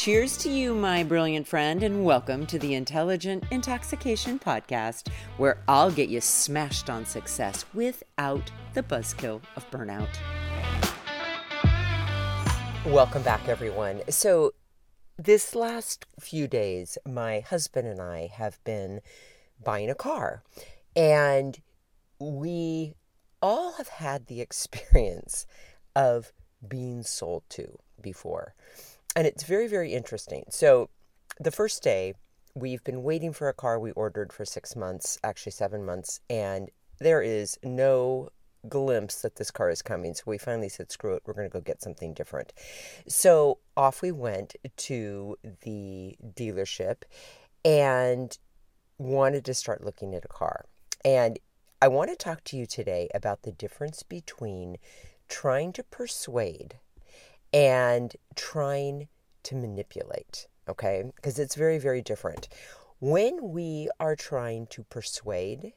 Cheers to you, my brilliant friend, and welcome to the Intelligent Intoxication Podcast, where I'll get you smashed on success without the buzzkill of burnout. Welcome back, everyone. So, this last few days, my husband and I have been buying a car, and we all have had the experience of being sold to before. And it's very, very interesting. So, the first day, we've been waiting for a car we ordered for six months, actually seven months, and there is no glimpse that this car is coming. So we finally said, screw it, we're going to go get something different. So off we went to the dealership and wanted to start looking at a car. And I want to talk to you today about the difference between trying to persuade and trying to manipulate, okay? Because it's very, very different. When we are trying to persuade,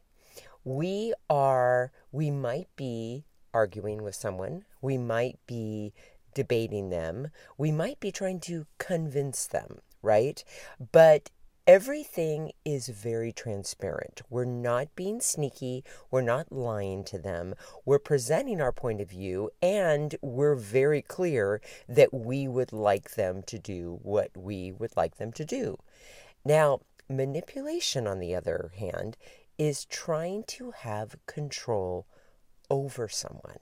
we are, we might be arguing with someone, we might be debating them, we might be trying to convince them, right? But Everything is very transparent. We're not being sneaky. We're not lying to them. We're presenting our point of view, and we're very clear that we would like them to do what we would like them to do. Now, manipulation, on the other hand, is trying to have control over someone.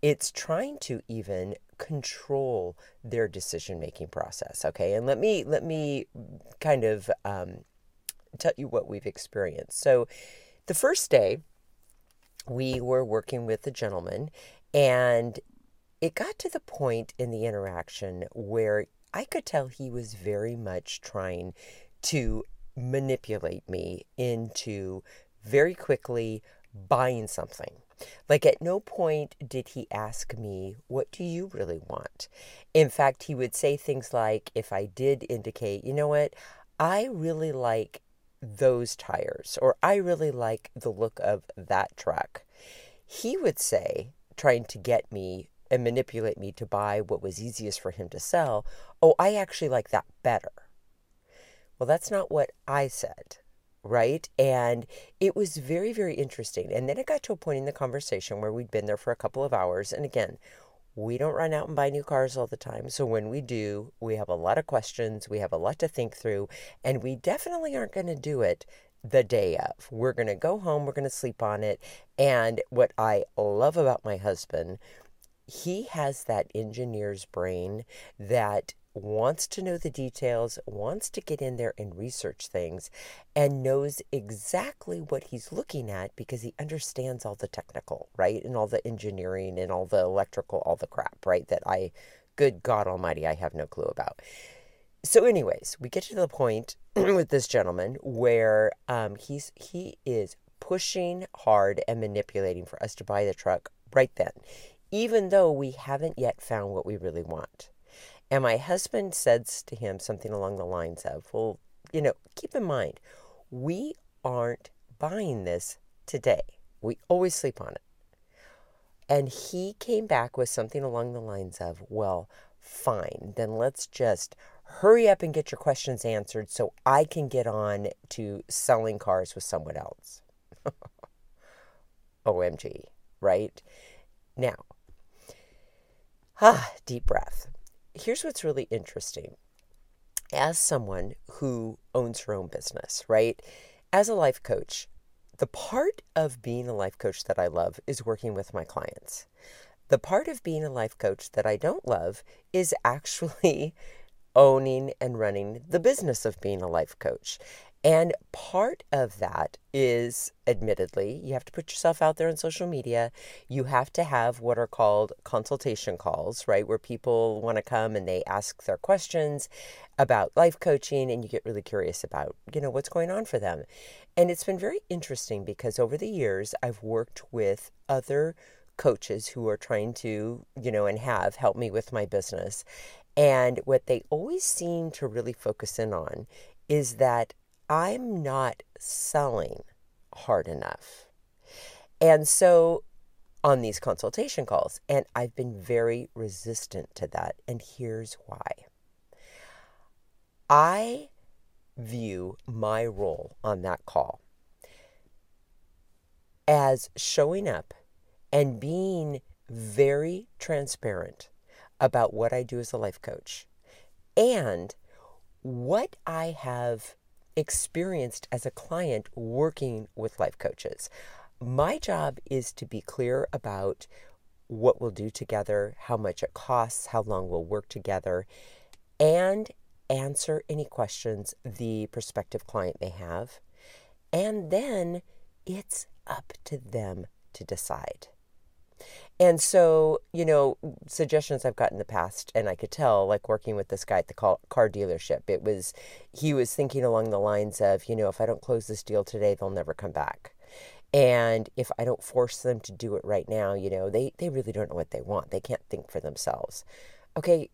It's trying to even control their decision making process. Okay, and let me let me kind of um, tell you what we've experienced. So, the first day we were working with a gentleman, and it got to the point in the interaction where I could tell he was very much trying to manipulate me into very quickly buying something. Like, at no point did he ask me, What do you really want? In fact, he would say things like, If I did indicate, you know what, I really like those tires, or I really like the look of that truck, he would say, trying to get me and manipulate me to buy what was easiest for him to sell, Oh, I actually like that better. Well, that's not what I said right? And it was very, very interesting. And then it got to a point in the conversation where we'd been there for a couple of hours. And again, we don't run out and buy new cars all the time. So when we do, we have a lot of questions, we have a lot to think through, and we definitely aren't going to do it the day of. We're going to go home, we're going to sleep on it. And what I love about my husband, he has that engineer's brain that wants to know the details, wants to get in there and research things, and knows exactly what he's looking at because he understands all the technical, right? And all the engineering and all the electrical, all the crap, right? That I, good God Almighty, I have no clue about. So, anyways, we get to the point with this gentleman where um, he's he is pushing hard and manipulating for us to buy the truck right then, even though we haven't yet found what we really want. And my husband says to him something along the lines of, Well, you know, keep in mind, we aren't buying this today. We always sleep on it. And he came back with something along the lines of, Well, fine, then let's just hurry up and get your questions answered so I can get on to selling cars with someone else. OMG, right? Now, ah, deep breath here's what's really interesting. As someone who owns her own business, right? As a life coach, the part of being a life coach that I love is working with my clients. The part of being a life coach that I don't love is actually owning and running the business of being a life coach. And part of that is, admittedly, you have to put yourself out there on social media. You have to have what are called consultation calls, right? Where people want to come and they ask their questions about life coaching and you get really curious about, you know, what's going on for them. And it's been very interesting because over the years, I've worked with other coaches who are trying to, you know, and have helped me with my business. And what they always seem to really focus in on is that I'm not selling hard enough. And so on these consultation calls, and I've been very resistant to that. And here's why I view my role on that call as showing up and being very transparent about what I do as a life coach and what I have experienced as a client working with life coaches. My job is to be clear about what we'll do together, how much it costs, how long we'll work together, and answer any questions the prospective client may have. And then it's up to them to decide. And so, you know, suggestions I've got in the past, and I could tell, like working with this guy at the car dealership, it was, he was thinking along the lines of, you know, if I don't close this deal today, they'll never come back. And if I don't force them to do it right now, you know, they, they really don't know what they want. They can't think for themselves. Okay,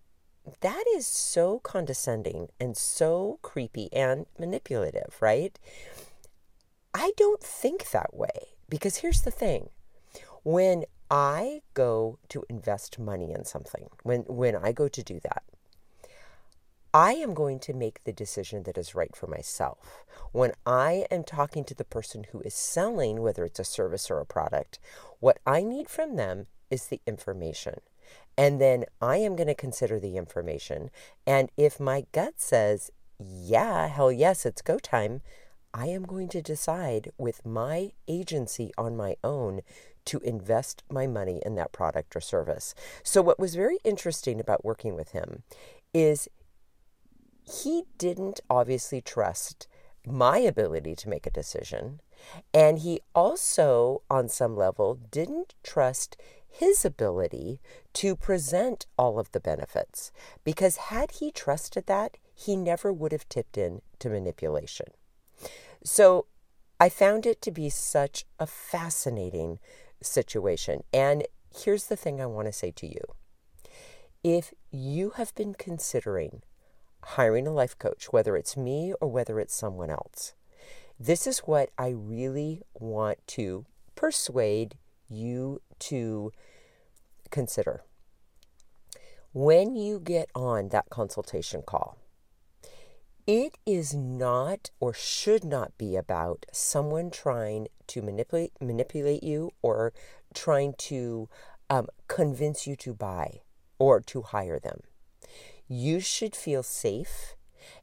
that is so condescending and so creepy and manipulative, right? I don't think that way because here's the thing. When I go to invest money in something, when, when I go to do that, I am going to make the decision that is right for myself. When I am talking to the person who is selling, whether it's a service or a product, what I need from them is the information. And then I am going to consider the information. And if my gut says, yeah, hell yes, it's go time, I am going to decide with my agency on my own to invest my money in that product or service. So, what was very interesting about working with him is he didn't obviously trust my ability to make a decision. And he also, on some level, didn't trust his ability to present all of the benefits. Because had he trusted that, he never would have tipped in to manipulation. So I found it to be such a fascinating situation. And here's the thing I want to say to you if you have been considering hiring a life coach, whether it's me or whether it's someone else, this is what I really want to persuade you to consider. When you get on that consultation call, it is not or should not be about someone trying to manipulate manipulate you or trying to um, convince you to buy or to hire them. You should feel safe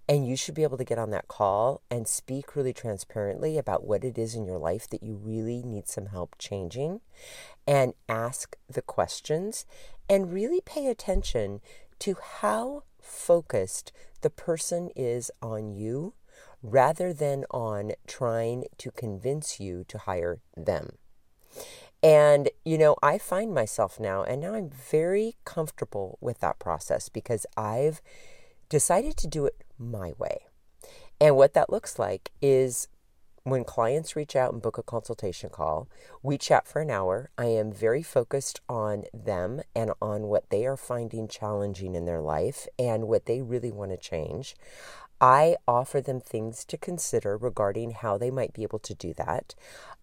and you should be able to get on that call and speak really transparently about what it is in your life that you really need some help changing and ask the questions and really pay attention to how focused the person is on you rather than on trying to convince you to hire them. And, you know, I find myself now, and now I'm very comfortable with that process because I've decided to do it my way. And what that looks like is when clients reach out and book a consultation call, we chat for an hour. I am very focused on them and on what they are finding challenging in their life and what they really want to change. I offer them things to consider regarding how they might be able to do that.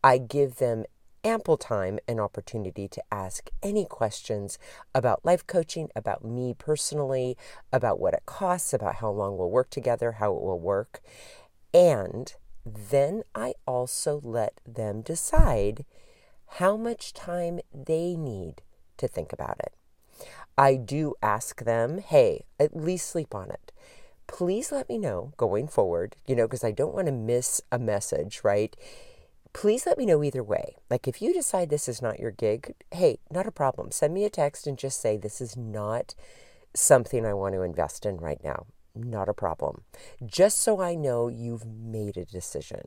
I give them ample time and opportunity to ask any questions about life coaching, about me personally, about what it costs, about how long we'll work together, how it will work. And then I also let them decide how much time they need to think about it. I do ask them, hey, at least sleep on it. Please let me know going forward, you know, because I don't want to miss a message, right? Please let me know either way. Like if you decide this is not your gig, hey, not a problem. Send me a text and just say this is not something I want to invest in right now not a problem. Just so I know you've made a decision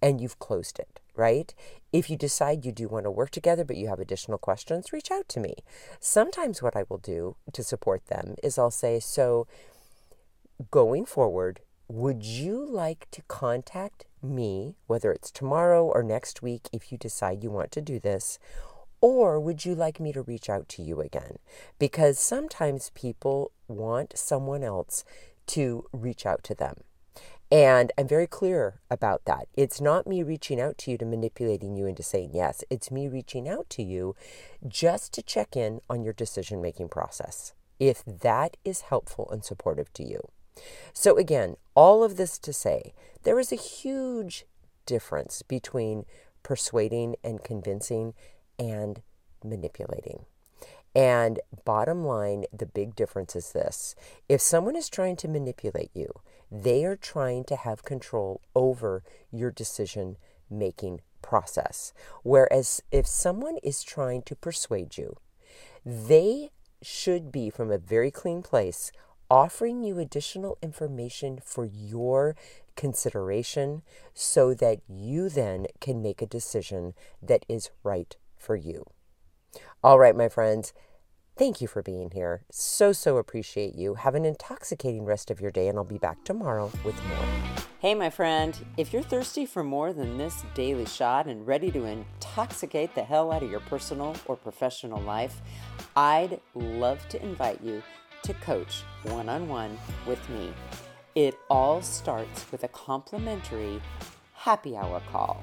and you've closed it, right? If you decide you do want to work together but you have additional questions, reach out to me. Sometimes what I will do to support them is I'll say, So going forward, would you like to contact me, whether it's tomorrow or next week, if you decide you want to do this? Or would you like me to reach out to you again? Because sometimes people want someone else to reach out to them. And I'm very clear about that. It's not me reaching out to you to manipulating you into saying yes. It's me reaching out to you just to check in on your decision making process, if that is helpful and supportive to you. So, again, all of this to say, there is a huge difference between persuading and convincing and manipulating. And bottom line, the big difference is this if someone is trying to manipulate you, they are trying to have control over your decision making process. Whereas if someone is trying to persuade you, they should be from a very clean place offering you additional information for your consideration so that you then can make a decision that is right for you. All right, my friends. Thank you for being here. So, so appreciate you. Have an intoxicating rest of your day, and I'll be back tomorrow with more. Hey, my friend, if you're thirsty for more than this daily shot and ready to intoxicate the hell out of your personal or professional life, I'd love to invite you to coach one on one with me. It all starts with a complimentary happy hour call